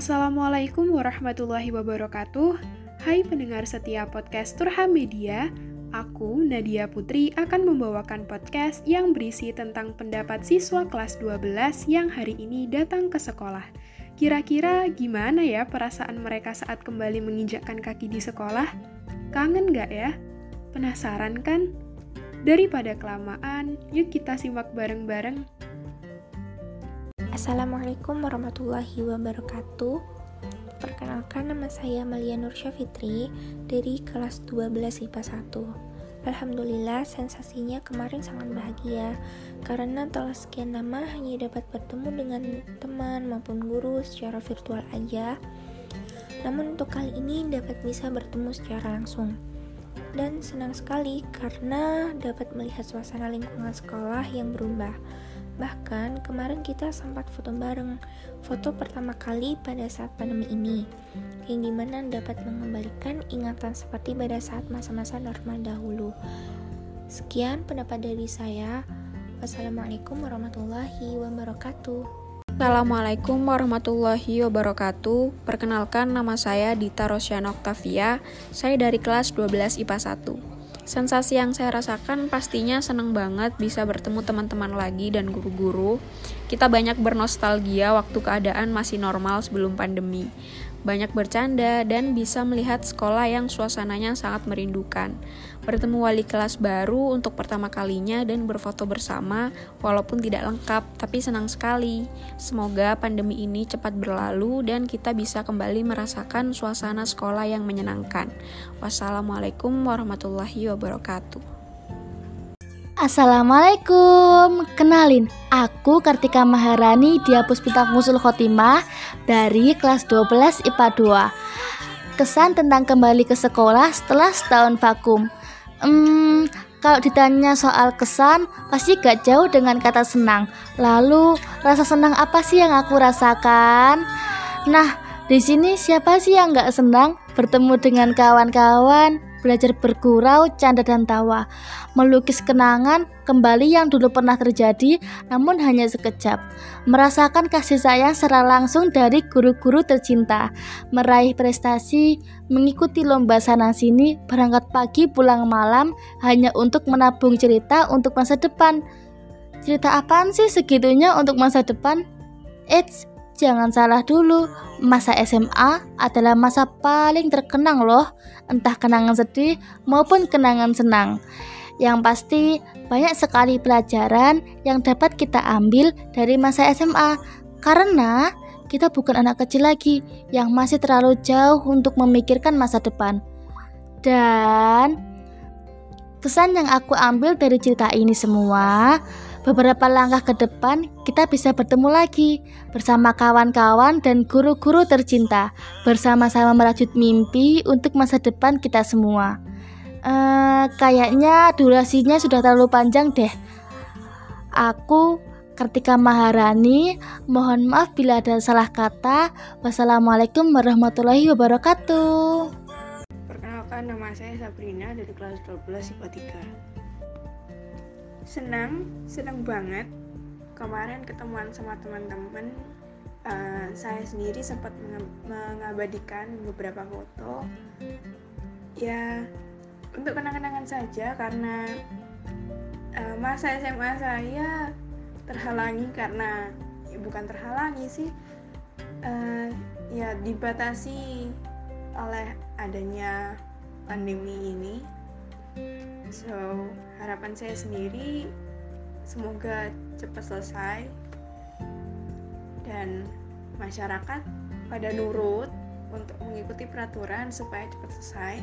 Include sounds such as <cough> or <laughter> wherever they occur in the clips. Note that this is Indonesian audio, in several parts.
Assalamualaikum warahmatullahi wabarakatuh. Hai pendengar setia podcast Turha Media, aku Nadia Putri akan membawakan podcast yang berisi tentang pendapat siswa kelas 12 yang hari ini datang ke sekolah. Kira-kira gimana ya perasaan mereka saat kembali menginjakkan kaki di sekolah? Kangen gak ya? Penasaran kan? Daripada kelamaan, yuk kita simak bareng-bareng Assalamualaikum warahmatullahi wabarakatuh. Perkenalkan nama saya Malia Nur Syafitri dari kelas 12 IPA 1 Alhamdulillah sensasinya kemarin sangat bahagia karena telah sekian lama hanya dapat bertemu dengan teman maupun guru secara virtual aja. Namun untuk kali ini dapat bisa bertemu secara langsung. Dan senang sekali karena dapat melihat suasana lingkungan sekolah yang berubah Bahkan kemarin kita sempat foto bareng, foto pertama kali pada saat pandemi ini, yang di mana dapat mengembalikan ingatan seperti pada saat masa-masa normal dahulu. Sekian pendapat dari saya. Wassalamualaikum warahmatullahi wabarakatuh. Assalamualaikum warahmatullahi wabarakatuh. Perkenalkan nama saya Dita Rosyana Octavia. Saya dari kelas 12 IPA 1. Sensasi yang saya rasakan pastinya seneng banget bisa bertemu teman-teman lagi dan guru-guru. Kita banyak bernostalgia waktu keadaan masih normal sebelum pandemi. Banyak bercanda dan bisa melihat sekolah yang suasananya sangat merindukan. Bertemu wali kelas baru untuk pertama kalinya dan berfoto bersama walaupun tidak lengkap, tapi senang sekali. Semoga pandemi ini cepat berlalu dan kita bisa kembali merasakan suasana sekolah yang menyenangkan. Wassalamualaikum warahmatullahi wabarakatuh. Assalamualaikum, kenalin, aku Kartika Maharani Dia Puspita Musul Khotimah dari kelas 12 IPA 2 Kesan tentang kembali ke sekolah setelah setahun vakum. Hmm, kalau ditanya soal kesan, pasti gak jauh dengan kata senang. Lalu, rasa senang apa sih yang aku rasakan? Nah, di sini siapa sih yang gak senang? Bertemu dengan kawan-kawan, belajar bergurau, canda dan tawa, melukis kenangan kembali yang dulu pernah terjadi namun hanya sekejap, merasakan kasih sayang secara langsung dari guru-guru tercinta, meraih prestasi, mengikuti lomba sana sini, berangkat pagi pulang malam hanya untuk menabung cerita untuk masa depan. Cerita apaan sih segitunya untuk masa depan? Eits, Jangan salah dulu, masa SMA adalah masa paling terkenang loh, entah kenangan sedih maupun kenangan senang. Yang pasti banyak sekali pelajaran yang dapat kita ambil dari masa SMA karena kita bukan anak kecil lagi yang masih terlalu jauh untuk memikirkan masa depan. Dan kesan yang aku ambil dari cerita ini semua Beberapa langkah ke depan, kita bisa bertemu lagi bersama kawan-kawan dan guru-guru tercinta, bersama-sama merajut mimpi untuk masa depan kita semua. Uh, kayaknya durasinya sudah terlalu panjang deh. Aku Kartika Maharani, mohon maaf bila ada salah kata. Wassalamualaikum warahmatullahi wabarakatuh. Perkenalkan nama saya Sabrina dari kelas 12 IPA 3 senang senang banget. Kemarin ketemuan sama teman-teman uh, saya sendiri sempat mengabadikan beberapa foto. Ya untuk kenang-kenangan saja karena uh, masa SMA saya terhalangi karena ya bukan terhalangi sih uh, ya dibatasi oleh adanya pandemi ini. So harapan saya sendiri semoga cepat selesai dan masyarakat pada nurut untuk mengikuti peraturan supaya cepat selesai.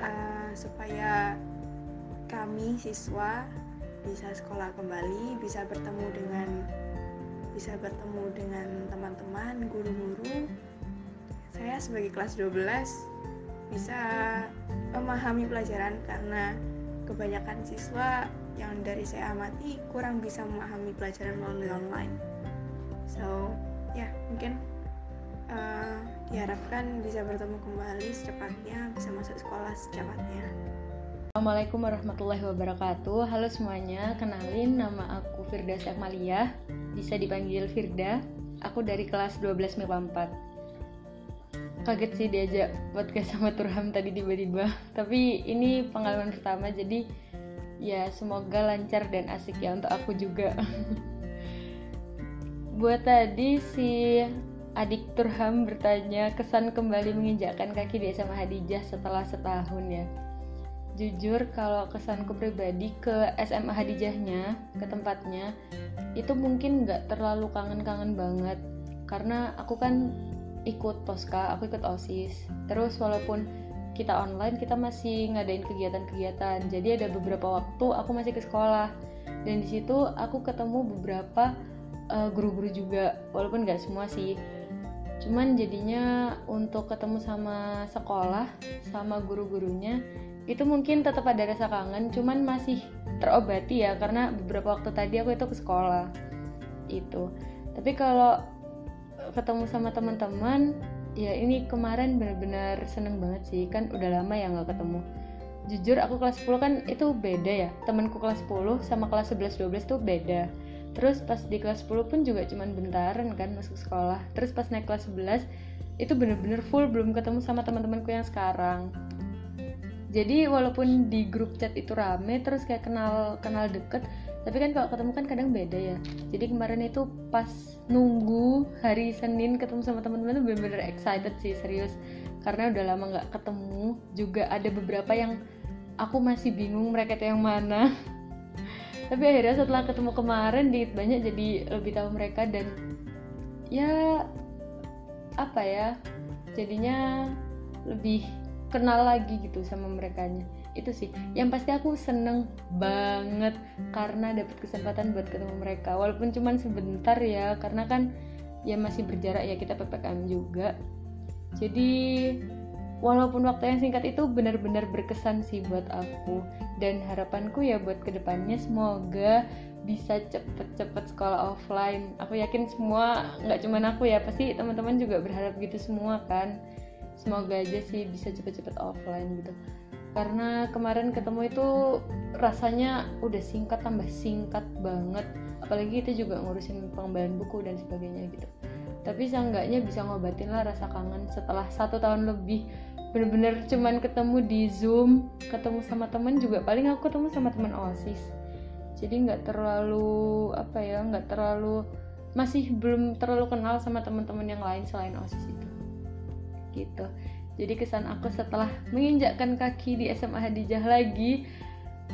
Uh, supaya kami siswa bisa sekolah kembali bisa bertemu dengan bisa bertemu dengan teman-teman guru-guru. Saya sebagai kelas 12 bisa memahami pelajaran karena kebanyakan siswa yang dari saya amati kurang bisa memahami pelajaran melalui online. So, ya yeah, mungkin uh, diharapkan bisa bertemu kembali secepatnya, bisa masuk sekolah secepatnya. Assalamualaikum warahmatullahi wabarakatuh. Halo semuanya, kenalin nama aku Firda Syakmalia, bisa dipanggil Firda. aku dari kelas 12 MIPA 4 kaget sih diajak podcast sama Turham tadi tiba-tiba. Tapi ini pengalaman pertama jadi ya semoga lancar dan asik ya untuk aku juga. <laughs> Buat tadi si adik Turham bertanya kesan kembali menginjakkan kaki di SMA Hadijah setelah setahun ya. Jujur kalau kesanku pribadi ke SMA Hadijahnya ke tempatnya itu mungkin nggak terlalu kangen-kangen banget. Karena aku kan ikut poska aku ikut osis. Terus walaupun kita online kita masih ngadain kegiatan-kegiatan. Jadi ada beberapa waktu aku masih ke sekolah. Dan di situ aku ketemu beberapa uh, guru-guru juga. Walaupun nggak semua sih. Cuman jadinya untuk ketemu sama sekolah sama guru-gurunya itu mungkin tetap ada rasa kangen cuman masih terobati ya. Karena beberapa waktu tadi aku itu ke sekolah. Itu. Tapi kalau ketemu sama teman-teman ya ini kemarin benar-benar seneng banget sih. Kan udah lama ya nggak ketemu. Jujur aku kelas 10 kan itu beda ya. Temanku kelas 10 sama kelas 11 12 tuh beda. Terus pas di kelas 10 pun juga cuman bentaran kan masuk sekolah. Terus pas naik kelas 11 itu bener-bener full belum ketemu sama teman-temanku yang sekarang. Jadi walaupun di grup chat itu rame terus kayak kenal kenal deket tapi kan kalau ketemu kan kadang beda ya. Jadi kemarin itu pas nunggu hari Senin ketemu sama teman-teman tuh bener-bener excited sih serius. Karena udah lama nggak ketemu juga ada beberapa yang aku masih bingung mereka itu yang mana. <laughs> Tapi akhirnya setelah ketemu kemarin di banyak jadi lebih tahu mereka dan ya apa ya jadinya lebih kenal lagi gitu sama mereka itu sih. Yang pasti aku seneng banget karena dapat kesempatan buat ketemu mereka. Walaupun cuman sebentar ya karena kan ya masih berjarak ya kita ppkm juga. Jadi walaupun waktu yang singkat itu benar-benar berkesan sih buat aku. Dan harapanku ya buat ke depannya semoga bisa cepet-cepet sekolah offline. Aku yakin semua nggak cuman aku ya pasti teman-teman juga berharap gitu semua kan. Semoga aja sih bisa cepet-cepet offline gitu karena kemarin ketemu itu rasanya udah singkat tambah singkat banget. Apalagi kita juga ngurusin pengembangan buku dan sebagainya gitu. Tapi seenggaknya bisa ngobatin lah rasa kangen setelah satu tahun lebih. Bener-bener cuman ketemu di zoom ketemu sama temen juga. Paling aku ketemu sama teman osis jadi nggak terlalu apa ya nggak terlalu masih belum terlalu kenal sama teman-teman yang lain selain osis itu. Gitu jadi kesan aku setelah menginjakkan kaki di SMA Hadijah lagi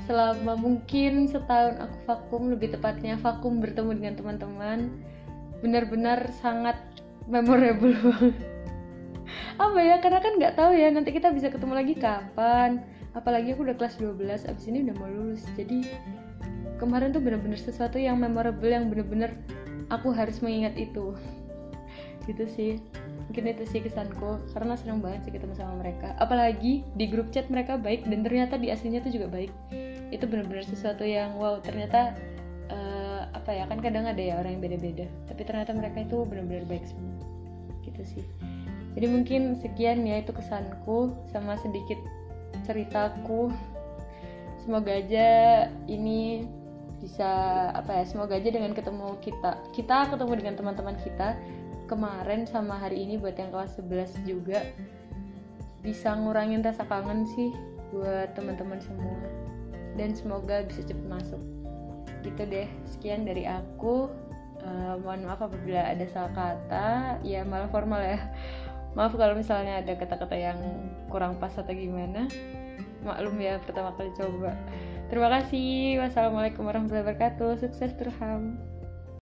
selama mungkin setahun aku vakum lebih tepatnya vakum bertemu dengan teman-teman benar-benar sangat memorable <laughs> apa ya karena kan nggak tahu ya nanti kita bisa ketemu lagi kapan. Apalagi aku udah kelas 12 abis ini udah mau lulus. Jadi kemarin tuh bener-bener sesuatu yang memorable yang bener-bener aku harus mengingat itu. <laughs> Gitu sih mungkin itu sih kesanku. Karena senang banget sih ketemu sama mereka. Apalagi di grup chat mereka baik dan ternyata di aslinya tuh juga baik. Itu benar-benar sesuatu yang wow ternyata uh, apa ya kan kadang ada ya orang yang beda-beda. Tapi ternyata mereka itu benar-benar baik semua. Gitu sih. Jadi mungkin sekian ya itu kesanku sama sedikit ceritaku. Semoga aja ini bisa apa ya semoga aja dengan ketemu kita kita ketemu dengan teman-teman kita kemarin sama hari ini buat yang kelas 11 juga bisa ngurangin rasa kangen sih buat teman-teman semua. Dan semoga bisa cepet masuk. Gitu deh sekian dari aku. Uh, mohon maaf apabila ada salah kata. Ya malah formal ya. Maaf kalau misalnya ada kata-kata yang kurang pas atau gimana. Maklum ya pertama kali coba. Terima kasih. Wassalamualaikum warahmatullahi wabarakatuh. Sukses terham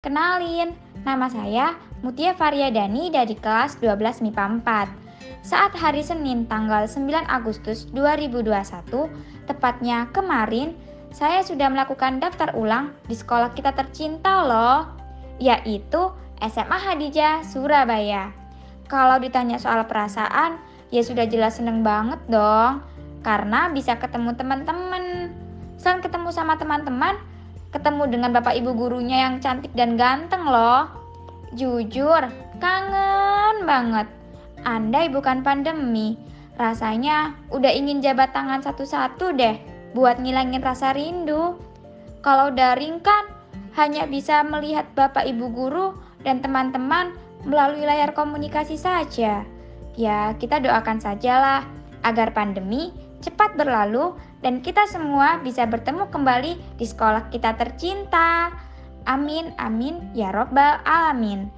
Kenalin, nama saya Mutia Faryadani dari kelas 12 MIPA 4. Saat hari Senin tanggal 9 Agustus 2021, tepatnya kemarin, saya sudah melakukan daftar ulang di sekolah kita tercinta loh, yaitu SMA Hadijah Surabaya. Kalau ditanya soal perasaan, ya sudah jelas seneng banget dong, karena bisa ketemu teman-teman. Selain ketemu sama teman-teman, ketemu dengan bapak ibu gurunya yang cantik dan ganteng loh. Jujur, kangen banget. Andai bukan pandemi, rasanya udah ingin jabat tangan satu-satu deh buat ngilangin rasa rindu. Kalau daring kan hanya bisa melihat bapak ibu guru dan teman-teman melalui layar komunikasi saja. Ya, kita doakan sajalah agar pandemi cepat berlalu dan kita semua bisa bertemu kembali di sekolah kita tercinta. Amin, amin, ya robbal alamin.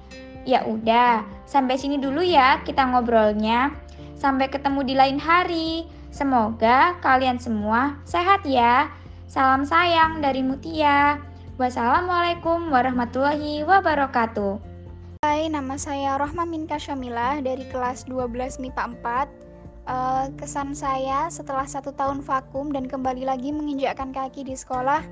Ya udah, sampai sini dulu ya kita ngobrolnya. Sampai ketemu di lain hari. Semoga kalian semua sehat ya. Salam sayang dari Mutia. Wassalamualaikum warahmatullahi wabarakatuh. Hai, nama saya Rohma Minka Syamilah dari kelas 12 MIPA 4. Uh, kesan saya setelah satu tahun vakum dan kembali lagi menginjakkan kaki di sekolah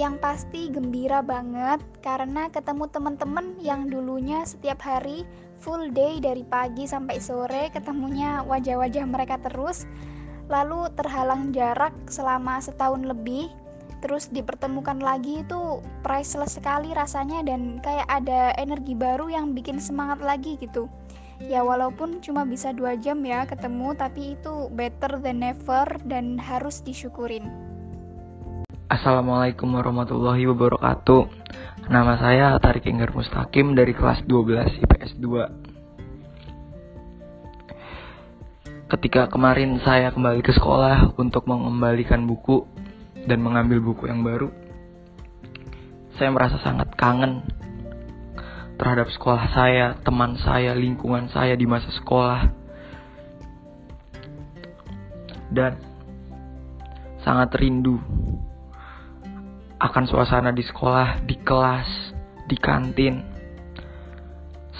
yang pasti gembira banget karena ketemu teman-teman yang dulunya setiap hari full day dari pagi sampai sore ketemunya wajah-wajah mereka terus lalu terhalang jarak selama setahun lebih. Terus dipertemukan lagi itu priceless sekali rasanya dan kayak ada energi baru yang bikin semangat lagi gitu ya walaupun cuma bisa dua jam ya ketemu tapi itu better than never dan harus disyukurin. Assalamualaikum warahmatullahi wabarakatuh. Nama saya Tarik Enggar Mustaqim dari kelas 12 IPS 2 Ketika kemarin saya kembali ke sekolah untuk mengembalikan buku dan mengambil buku yang baru Saya merasa sangat kangen terhadap sekolah saya, teman saya, lingkungan saya di masa sekolah. Dan sangat rindu akan suasana di sekolah, di kelas, di kantin.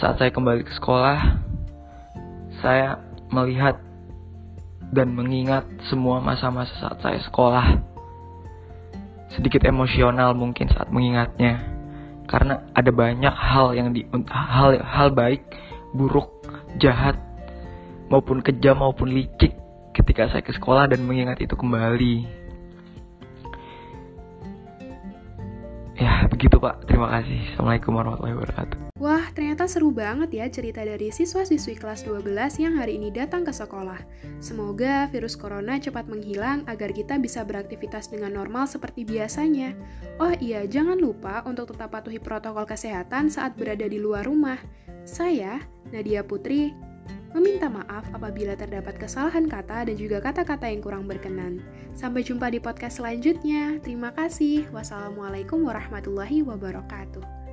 Saat saya kembali ke sekolah, saya melihat dan mengingat semua masa-masa saat saya sekolah. Sedikit emosional mungkin saat mengingatnya karena ada banyak hal yang di hal hal baik, buruk, jahat maupun kejam maupun licik ketika saya ke sekolah dan mengingat itu kembali. Ya, begitu Pak. Terima kasih. Assalamualaikum warahmatullahi wabarakatuh. Wah, ternyata seru banget ya cerita dari siswa-siswi kelas 12 yang hari ini datang ke sekolah. Semoga virus corona cepat menghilang agar kita bisa beraktivitas dengan normal seperti biasanya. Oh iya, jangan lupa untuk tetap patuhi protokol kesehatan saat berada di luar rumah. Saya, Nadia Putri, meminta maaf apabila terdapat kesalahan kata dan juga kata-kata yang kurang berkenan. Sampai jumpa di podcast selanjutnya. Terima kasih. Wassalamualaikum warahmatullahi wabarakatuh.